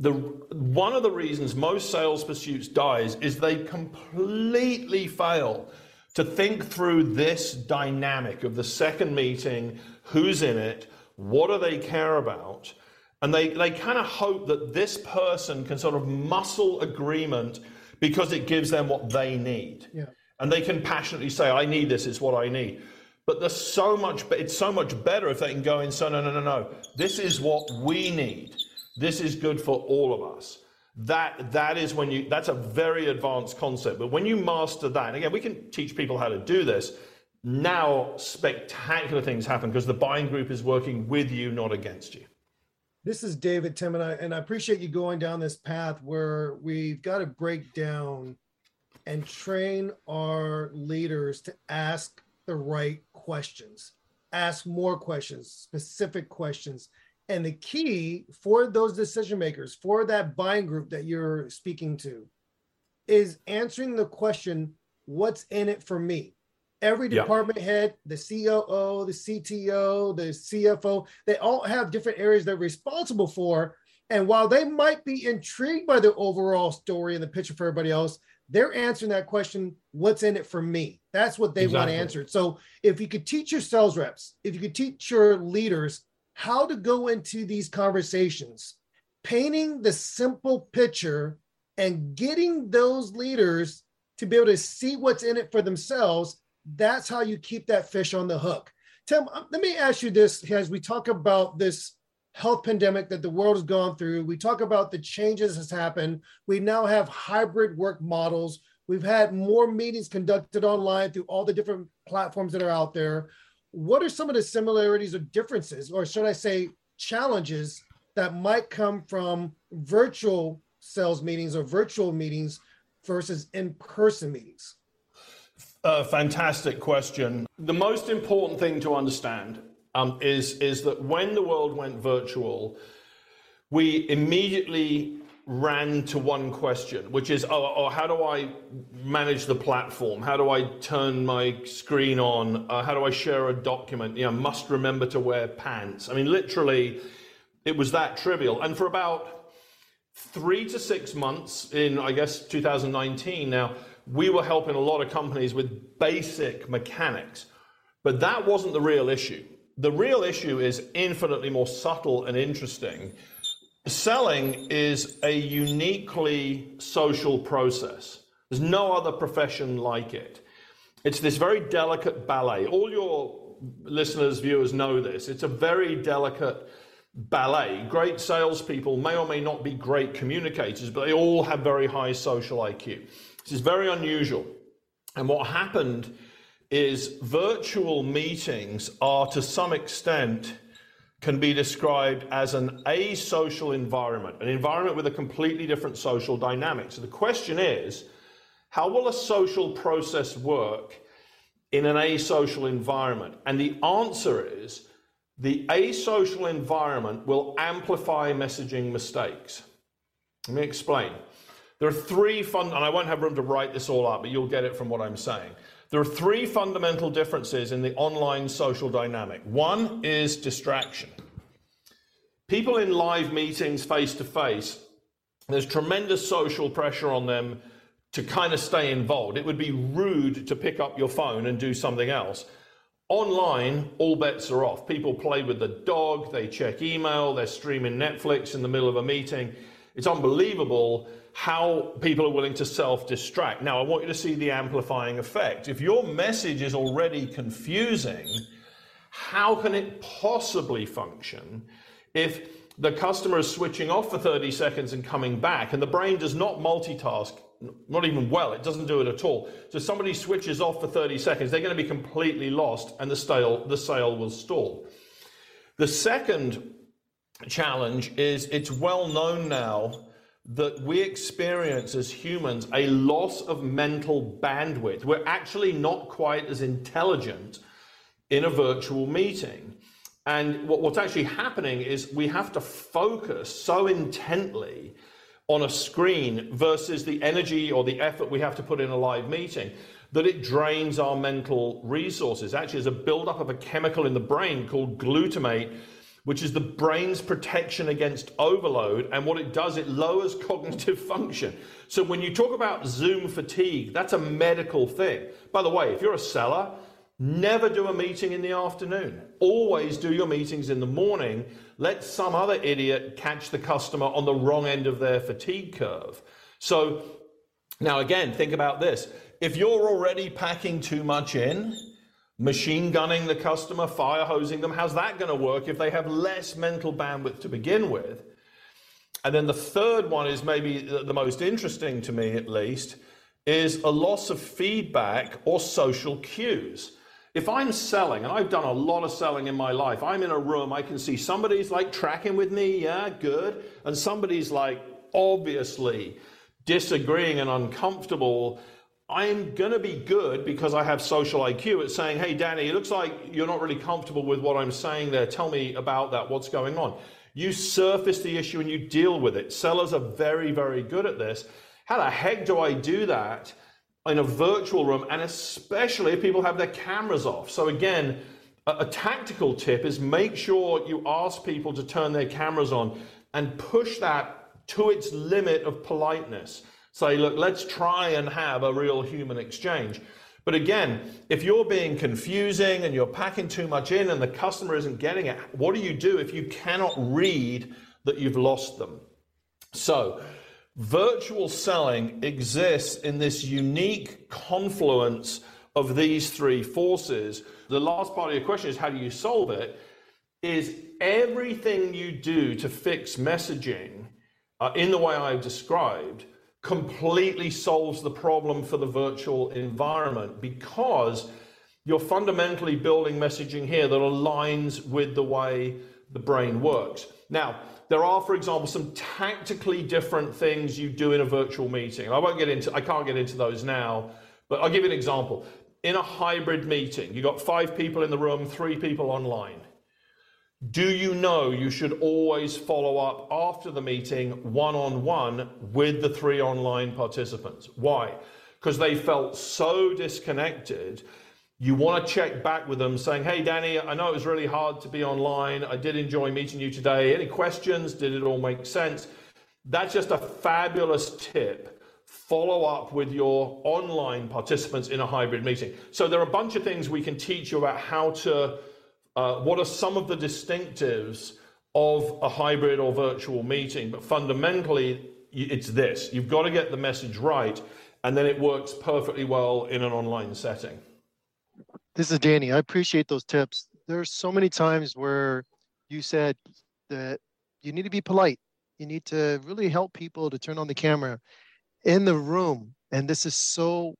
the one of the reasons most sales pursuits dies is they completely fail to think through this dynamic of the second meeting, who's in it, what do they care about, and they, they kind of hope that this person can sort of muscle agreement because it gives them what they need. Yeah. And they can passionately say, I need this, it's what I need. But there's so much, it's so much better if they can go and say, no, no, no, no. This is what we need. This is good for all of us. That that is when you that's a very advanced concept. But when you master that, again, we can teach people how to do this. Now spectacular things happen because the buying group is working with you, not against you. This is David Tim, and I, and I appreciate you going down this path where we've got to break down and train our leaders to ask the right questions, ask more questions, specific questions. And the key for those decision makers, for that buying group that you're speaking to, is answering the question, What's in it for me? Every Yeah. department head, the COO, the CTO, the CFO, they all have different areas they're responsible for. And while they might be intrigued by the overall story and the picture for everybody else, they're answering that question what's in it for me? That's what they want answered. So if you could teach your sales reps, if you could teach your leaders how to go into these conversations, painting the simple picture and getting those leaders to be able to see what's in it for themselves, that's how you keep that fish on the hook. Tim, uh, let me ask you this as we talk about this health pandemic that the world has gone through. We talk about the changes that's happened. We now have hybrid work models. We've had more meetings conducted online through all the different platforms that are out there. What are some of the similarities or differences, or should I say, challenges that might come from virtual sales meetings or virtual meetings versus in person meetings? A fantastic question. The most important thing to understand um, is, is that when the world went virtual, we immediately ran to one question, which is, oh, oh, how do I manage the platform? How do I turn my screen on? Uh, how do I share a document? You know, must remember to wear pants. I mean, literally, it was that trivial. And for about three to six months in, I guess, 2019 now, we were helping a lot of companies with basic mechanics. But that wasn't the real issue. The real issue is infinitely more subtle and interesting. Selling is a uniquely social process. There's no other profession like it. It's this very delicate ballet. All your listeners, viewers know this. It's a very delicate ballet. Great salespeople may or may not be great communicators, but they all have very high social IQ. This is very unusual. And what happened is virtual meetings are to some extent can be described as an asocial environment, an environment with a completely different social dynamic. So the question is, how will a social process work in an asocial environment? And the answer is the asocial environment will amplify messaging mistakes. Let me explain. There are three fun, and I won't have room to write this all up, but you'll get it from what I'm saying. There are three fundamental differences in the online social dynamic. One is distraction. People in live meetings face to face, there's tremendous social pressure on them to kind of stay involved. It would be rude to pick up your phone and do something else. Online, all bets are off. People play with the dog, they check email, they're streaming Netflix in the middle of a meeting. It's unbelievable how people are willing to self distract. Now, I want you to see the amplifying effect. If your message is already confusing, how can it possibly function if the customer is switching off for 30 seconds and coming back and the brain does not multitask not even well it doesn't do it at all so somebody switches off for 30 seconds they're going to be completely lost and the sale the sale will stall the second challenge is it's well known now that we experience as humans a loss of mental bandwidth we're actually not quite as intelligent in a virtual meeting And what, what's actually happening is we have to focus so intently on a screen versus the energy or the effort we have to put in a live meeting that it drains our mental resources. Actually, there's a buildup of a chemical in the brain called glutamate, which is the brain's protection against overload. And what it does, it lowers [laughs] cognitive function. So when you talk about Zoom fatigue, that's a medical thing. By the way, if you're a seller, Never do a meeting in the afternoon. Always do your meetings in the morning. Let some other idiot catch the customer on the wrong end of their fatigue curve. So, now again, think about this. If you're already packing too much in, machine gunning the customer, fire hosing them, how's that going to work if they have less mental bandwidth to begin with? And then the third one is maybe the most interesting to me, at least, is a loss of feedback or social cues if I'm selling, and I've done a lot of selling in my life, I'm in a room, I can see somebody's like tracking with me, yeah, good, and somebody's like obviously disagreeing and uncomfortable. I'm going to be good because I have social IQ at saying, hey, Danny, it looks like you're not really comfortable with what I'm saying there. Tell me about that. What's going on? You surface the issue and you deal with it. Sellers are very, very good at this. How the heck do I do that? in a virtual room, and especially if people have their cameras off. So, again, a, a tactical tip is make sure you ask people to turn their cameras on and push that to its limit of politeness. Say, look, let's try and have a real human exchange. But again, if you're being confusing and you're packing too much in and the customer isn't getting it, what do you do if you cannot read that you've lost them? So, Virtual selling exists in this unique confluence of these three forces. The last part of your question is how do you solve it? Is everything you do to fix messaging uh, in the way I've described completely solves the problem for the virtual environment because you're fundamentally building messaging here that aligns with the way the brain works. Now, there are, for example, some tactically different things you do in a virtual meeting. I won't get into, I can't get into those now, but I'll give you an example. In a hybrid meeting, you've got five people in the room, three people online. Do you know you should always follow up after the meeting one on one with the three online participants? Why? Because they felt so disconnected you want to check back with them saying, Hey, Danny, I know it was really hard to be online. I did enjoy meeting you today. Any questions? Did it all make sense? That's just a fabulous tip. Follow up with your online participants in a hybrid meeting. So, there are a bunch of things we can teach you about how to, Uh, what are some of the distinctives of a hybrid or virtual meeting. But fundamentally, it's this you've got to get the message right, and then it works perfectly well in an online setting. This is Danny. I appreciate those tips. There's so many times where you said that you need to be polite. You need to really help people to turn on the camera in the room. And this is so,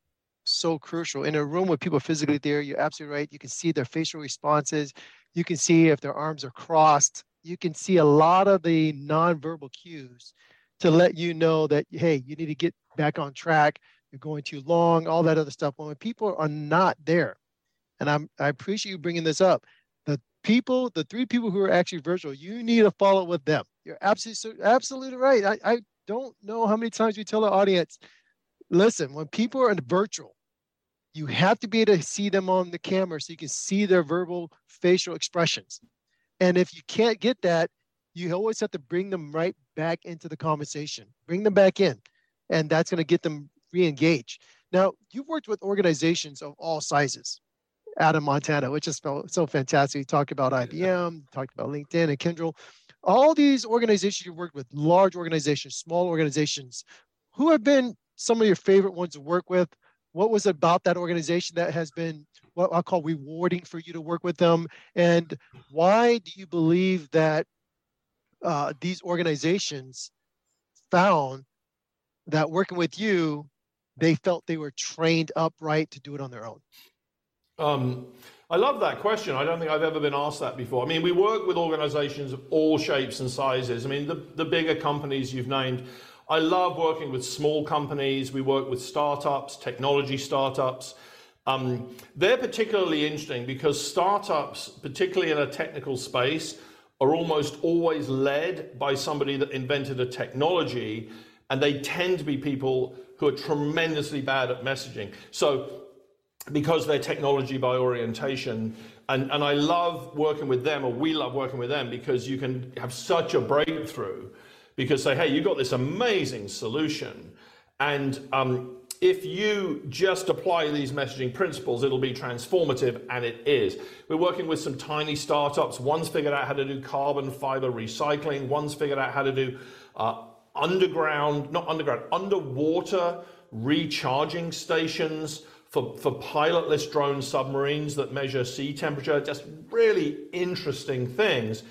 so crucial. In a room with people physically there, you're absolutely right. You can see their facial responses. You can see if their arms are crossed. You can see a lot of the nonverbal cues to let you know that, hey, you need to get back on track. You're going too long, all that other stuff. When people are not there, and I'm I appreciate you bringing this up. The people, the three people who are actually virtual, you need to follow with them. You're absolutely absolutely right. I, I don't know how many times we tell our audience, listen, when people are in virtual, you have to be able to see them on the camera so you can see their verbal facial expressions. And if you can't get that, you always have to bring them right back into the conversation. Bring them back in. And that's going to get them re-engaged. Now, you've worked with organizations of all sizes out of Montana, which is so fantastic. You talked about IBM, talked about LinkedIn and Kyndryl. All these organizations you've worked with, large organizations, small organizations, who have been some of your favorite ones to work with? What was about that organization that has been what I'll call rewarding for you to work with them? And why do you believe that uh, these organizations found that working with you, they felt they were trained upright to do it on their own? Um, I love that question. I don't think I've ever been asked that before. I mean, we work with organizations of all shapes and sizes. I mean, the, the bigger companies you've named. I love working with small companies. We work with startups, technology startups. Um, they're particularly interesting because startups, particularly in a technical space, are almost always led by somebody that invented a technology, and they tend to be people who are tremendously bad at messaging. So, because they're technology by orientation, and, and I love working with them, or we love working with them, because you can have such a breakthrough. Because say, hey, you got this amazing solution, and um, if you just apply these messaging principles, it'll be transformative, and it is. We're working with some tiny startups. One's figured out how to do carbon fiber recycling, one's figured out how to do uh, underground, not underground, underwater recharging stations for, for pilotless drone submarines that measure sea temperature. Just really interesting things.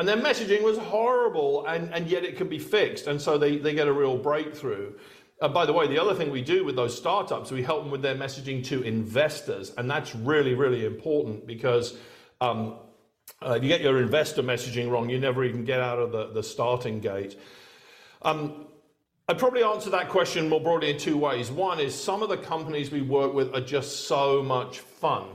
And their messaging was horrible, and, and yet it could be fixed. And so they, they get a real breakthrough. Uh, by the way, the other thing we do with those startups, we help them with their messaging to investors, and that's really, really important because um, uh, you get your investor messaging wrong, you never even get out of the, the starting gate. Um, I'd probably answer that question more broadly in two ways. One is some of the companies we work with are just so much fun.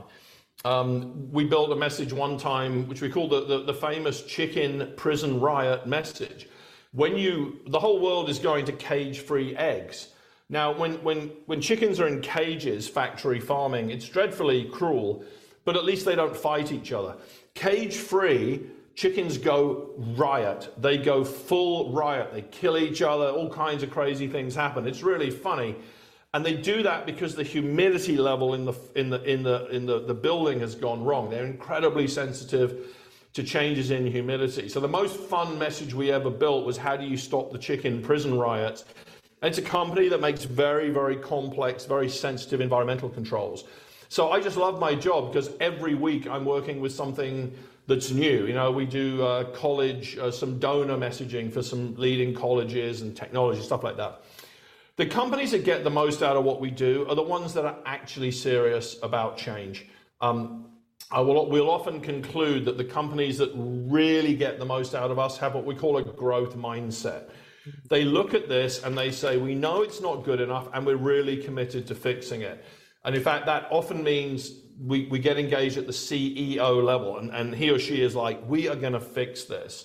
Um, we built a message one time, which we called the, the, the famous chicken prison riot message. When you the whole world is going to cage free eggs. Now when when when chickens are in cages factory farming it's dreadfully cruel but at least they don't fight each other. Cage free chickens go riot. They go full riot. They kill each other. All kinds of crazy things happen. It's really funny and they do that because the humidity level in the in the in the in the, the building has gone wrong they're incredibly sensitive to changes in humidity. So the most fun message we ever built was how do you stop the chicken prison riots? And it's a company that makes very, very complex, very sensitive environmental controls. So I just love my job because every week I'm working with something that's new. You know, we do uh, college, uh, some donor messaging for some leading colleges and technology, stuff like that. The companies that get the most out of what we do are the ones that are actually serious about change. Um, I will, we'll often conclude that the companies that really get the most out of us have what we call a growth mindset. They look at this and they say, We know it's not good enough, and we're really committed to fixing it. And in fact, that often means we, we get engaged at the CEO level, and, and he or she is like, We are going to fix this.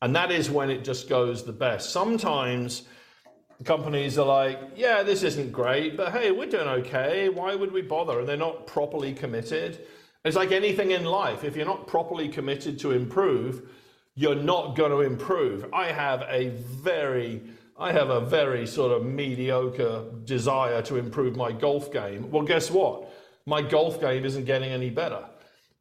And that is when it just goes the best. Sometimes companies are like, Yeah, this isn't great, but hey, we're doing okay. Why would we bother? And they're not properly committed. It's like anything in life. If you're not properly committed to improve, you're not going to improve. I have a very I have a very sort of mediocre desire to improve my golf game. Well, guess what? My golf game isn't getting any better.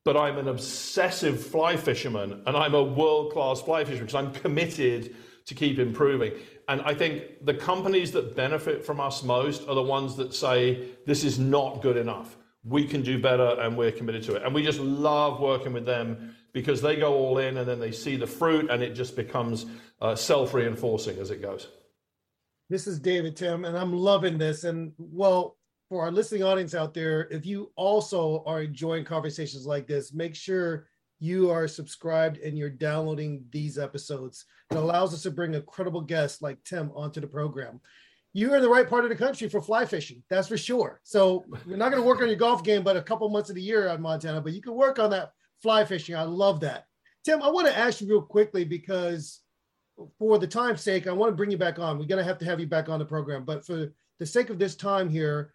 But I'm an obsessive fly fisherman and I'm a world class fly fisherman because I'm committed to keep improving. And I think the companies that benefit from us most are the ones that say, this is not good enough we can do better and we're committed to it. And we just love working with them because they go all in and then they see the fruit and it just becomes uh, self reinforcing as it goes. This is David Tim, and I'm loving this. And well, for our listening audience out there, if you also are enjoying conversations like this, make sure you are subscribed and you're downloading these episodes. It allows us to bring a credible guest like Tim onto the program you're in the right part of the country for fly fishing. That's for sure. So you're not going to work on your golf game, but a couple months of the year on Montana, but you can work on that fly fishing. I love that. Tim, I want to ask you real quickly because for the time's sake, I want to bring you back on. We're going to have to have you back on the program, but for the sake of this time here,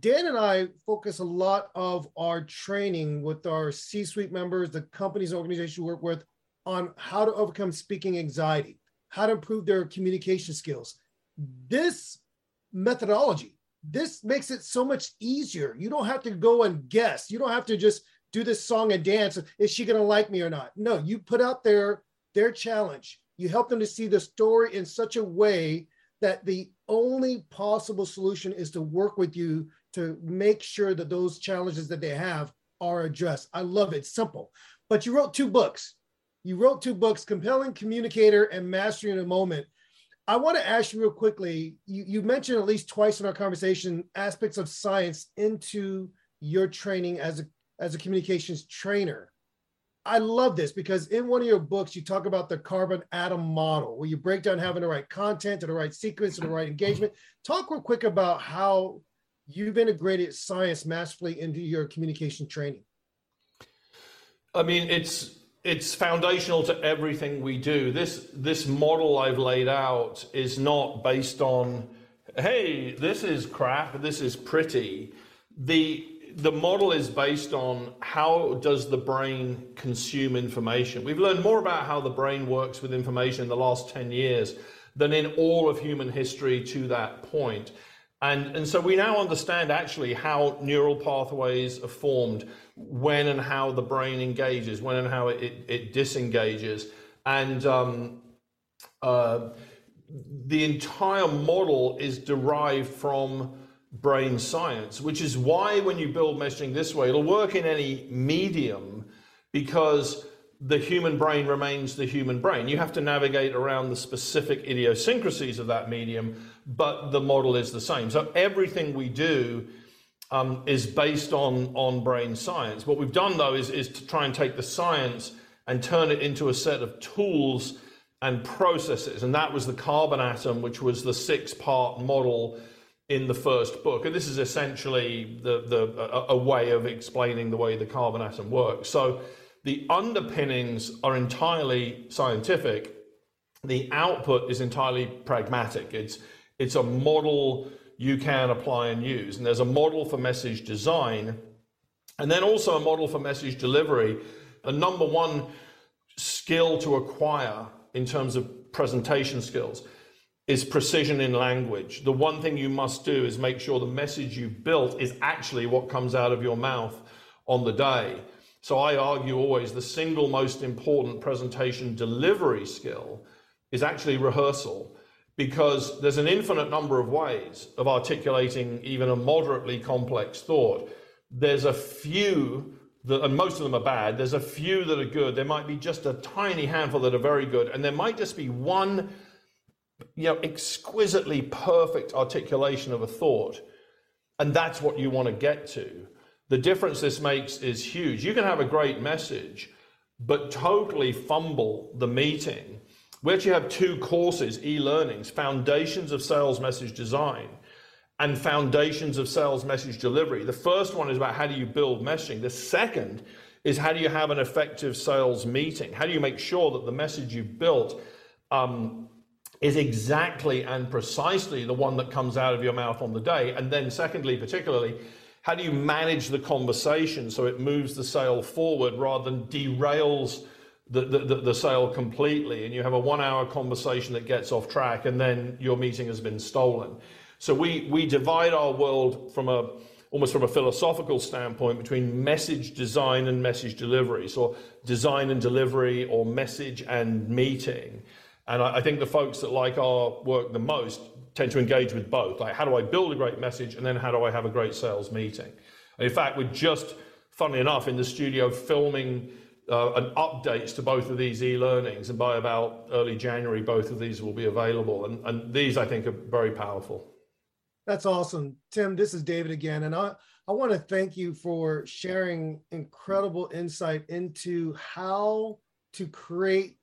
Dan and I focus a lot of our training with our C-suite members, the companies and organizations we work with on how to overcome speaking anxiety, how to improve their communication skills. This methodology this makes it so much easier. You don't have to go and guess. You don't have to just do this song and dance. Is she going to like me or not? No you put out their their challenge. You help them to see the story in such a way that the only possible solution is to work with you to make sure that those challenges that they have are addressed i love it simple but you wrote two books you wrote two books compelling communicator and mastering a moment I want to ask you real quickly. You, you mentioned at least twice in our conversation aspects of science into your training as a as a communications trainer. I love this because in one of your books you talk about the carbon atom model, where you break down having the right content to the right sequence to the right engagement. Talk real quick about how you've integrated science masterfully into your communication training? I mean, it's it's foundational to everything we do. This this model I've laid out is not based on, hey, this is crap, this is pretty. The the model is based on how does the brain consume information. We've learned more about how the brain works with information in the last 10 years than in all of human history to that point. And, and so we now understand actually how neural pathways are formed, when and how the brain engages, when and how it, it disengages. And um, uh, the entire model is derived from brain science, which is why when you build messaging this way, it'll work in any medium because the human brain remains the human brain. You have to navigate around the specific idiosyncrasies of that medium, but the model is the same. So everything we do um, is based on, on brain science. What we've done though is, is to try and take the science and turn it into a set of tools and processes. And that was the carbon atom, which was the six part model in the first book. And this is essentially the, the, a, a way of explaining the way the carbon atom works. So the underpinnings are entirely scientific. The output is entirely pragmatic. It's, it's a model you can apply and use. And there's a model for message design, and then also a model for message delivery. The number one skill to acquire in terms of presentation skills is precision in language. The one thing you must do is make sure the message you've built is actually what comes out of your mouth on the day. So I argue always the single most important presentation delivery skill is actually rehearsal because there's an infinite number of ways of articulating even a moderately complex thought. There's a few that, and most of them are bad. There's a few that are good. There might be just a tiny handful that are very good, and there might just be one you know, exquisitely perfect articulation of a thought. And that's what you want to get to. The difference this makes is huge. You can have a great message, but totally fumble the meeting. We actually have two courses, e-learnings, Foundations of Sales Message Design and Foundations of Sales Message Delivery. The first one is about how do you build messaging. The second is how do you have an effective sales meeting? How do you make sure that the message you've built um, is exactly and precisely the one that comes out of your mouth on the day. And then, secondly, particularly, how do you manage the conversation so it moves the sale forward rather than derails the, the, the, sale completely and you have a one hour conversation that gets off track and then your meeting has been stolen. So we, we divide our world from a almost from a philosophical standpoint between message design and message delivery, so design and delivery or message and meeting. And I, I think the folks that like our work the most tend to engage with both. Like, how do I build a great message, and then how do I have a great sales meeting? And in fact, we're just, funnily enough, in the studio filming uh, an updates to both of these e-learnings, and by about early January, both of these will be available. And, and these, I think, are very powerful. That's awesome, Tim. This is David again, and I I want to thank you for sharing incredible insight into how to create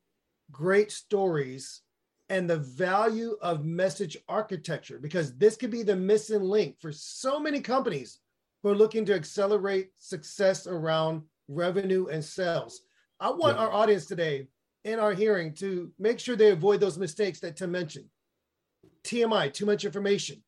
great stories and the value of message architecture, because this could be the missing link for so many companies who are looking to accelerate success around revenue and sales. I want yeah. our audience today in our hearing to make sure they avoid those mistakes that Tim mentioned. TMI, too much information,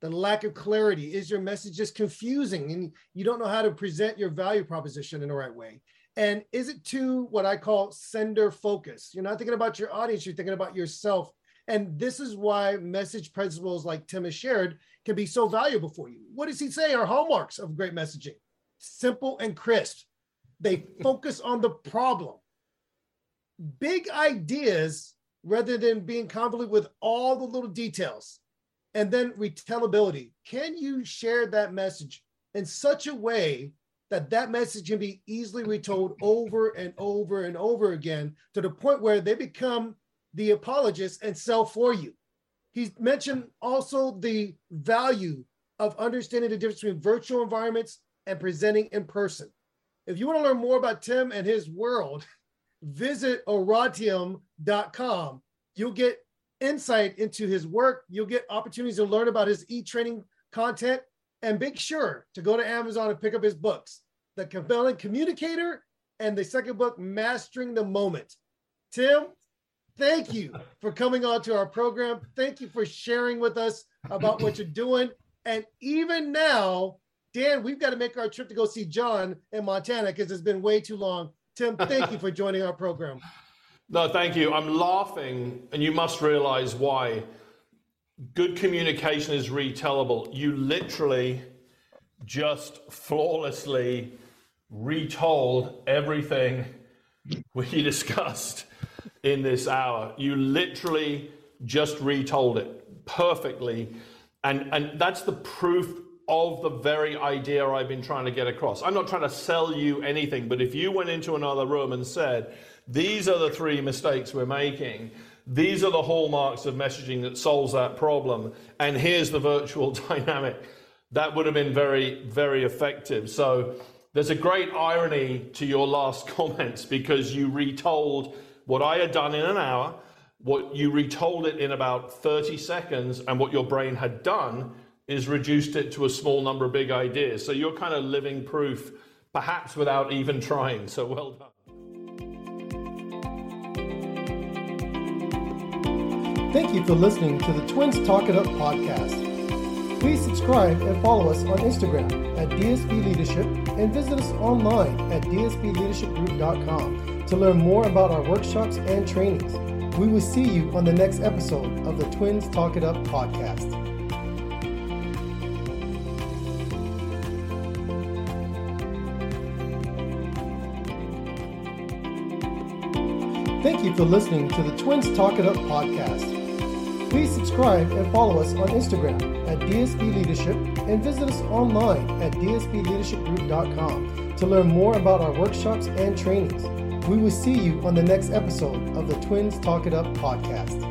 the lack of clarity. Is your message just confusing and you don't know how to present your value proposition in the right way? And is it too what I call sender focus? You're not thinking about your audience, you're thinking about yourself. And this is why message principles like Tim has shared can be so valuable for you. What does he say are hallmarks of great messaging? Simple and crisp. They focus on the problem. Big ideas rather than being convoluted with all the little details. And then retellability. Can you share that message in such a way that that message can be easily retold over and over and over again to the point where they become the apologists and sell for you. He mentioned also the value of understanding the difference between virtual environments and presenting in person. If you want to learn more about Tim and his world, visit oratium.com. You'll get insight into his work. You'll get opportunities to learn about his e-training content And make sure to go to Amazon and pick up his books, The Compelling Communicator and the second book, Mastering the Moment. Tim, thank you for coming on to our program. Thank you for sharing with us about what you're doing. And even now, Dan, we've got to make our trip to go see John in Montana because it's been way too long. Tim, thank you for joining our program. [laughs] No, thank you. I'm laughing, and you must realize why. Good communication is retellable. You literally just flawlessly retold everything [laughs] we [laughs] discussed in this hour. You literally just retold it perfectly. And, and that's the proof of the very idea I've been trying to get across. I'm not trying to sell you anything, but if you went into another room and said, these are the three mistakes we're making, these are the hallmarks of messaging that solves that problem, and here's the virtual [laughs] dynamic, that would have been very, very effective. So there's a great irony to your last [laughs] comments because you retold what I had done in an hour, what you retold it in about 30 seconds, and what your brain had done is reduced it to a small number of big ideas. So you're kind of living proof, perhaps without even trying. So well done. Thank you for listening to the Twins Talk It Up podcast. Please subscribe and follow us on Instagram at DSB Leadership and visit us online at dsbleadershipgroup.com to learn more about our workshops and trainings. We will see you on the next episode of the Twins Talk It Up podcast. Thank you for listening to the Twins Talk It Up podcast. Please subscribe and follow us on Instagram at DSB Leadership and visit us online at dsbleadershipgroup.com to learn more about our workshops and trainings. We will see you on the next episode of the Twins Talk It Up podcast.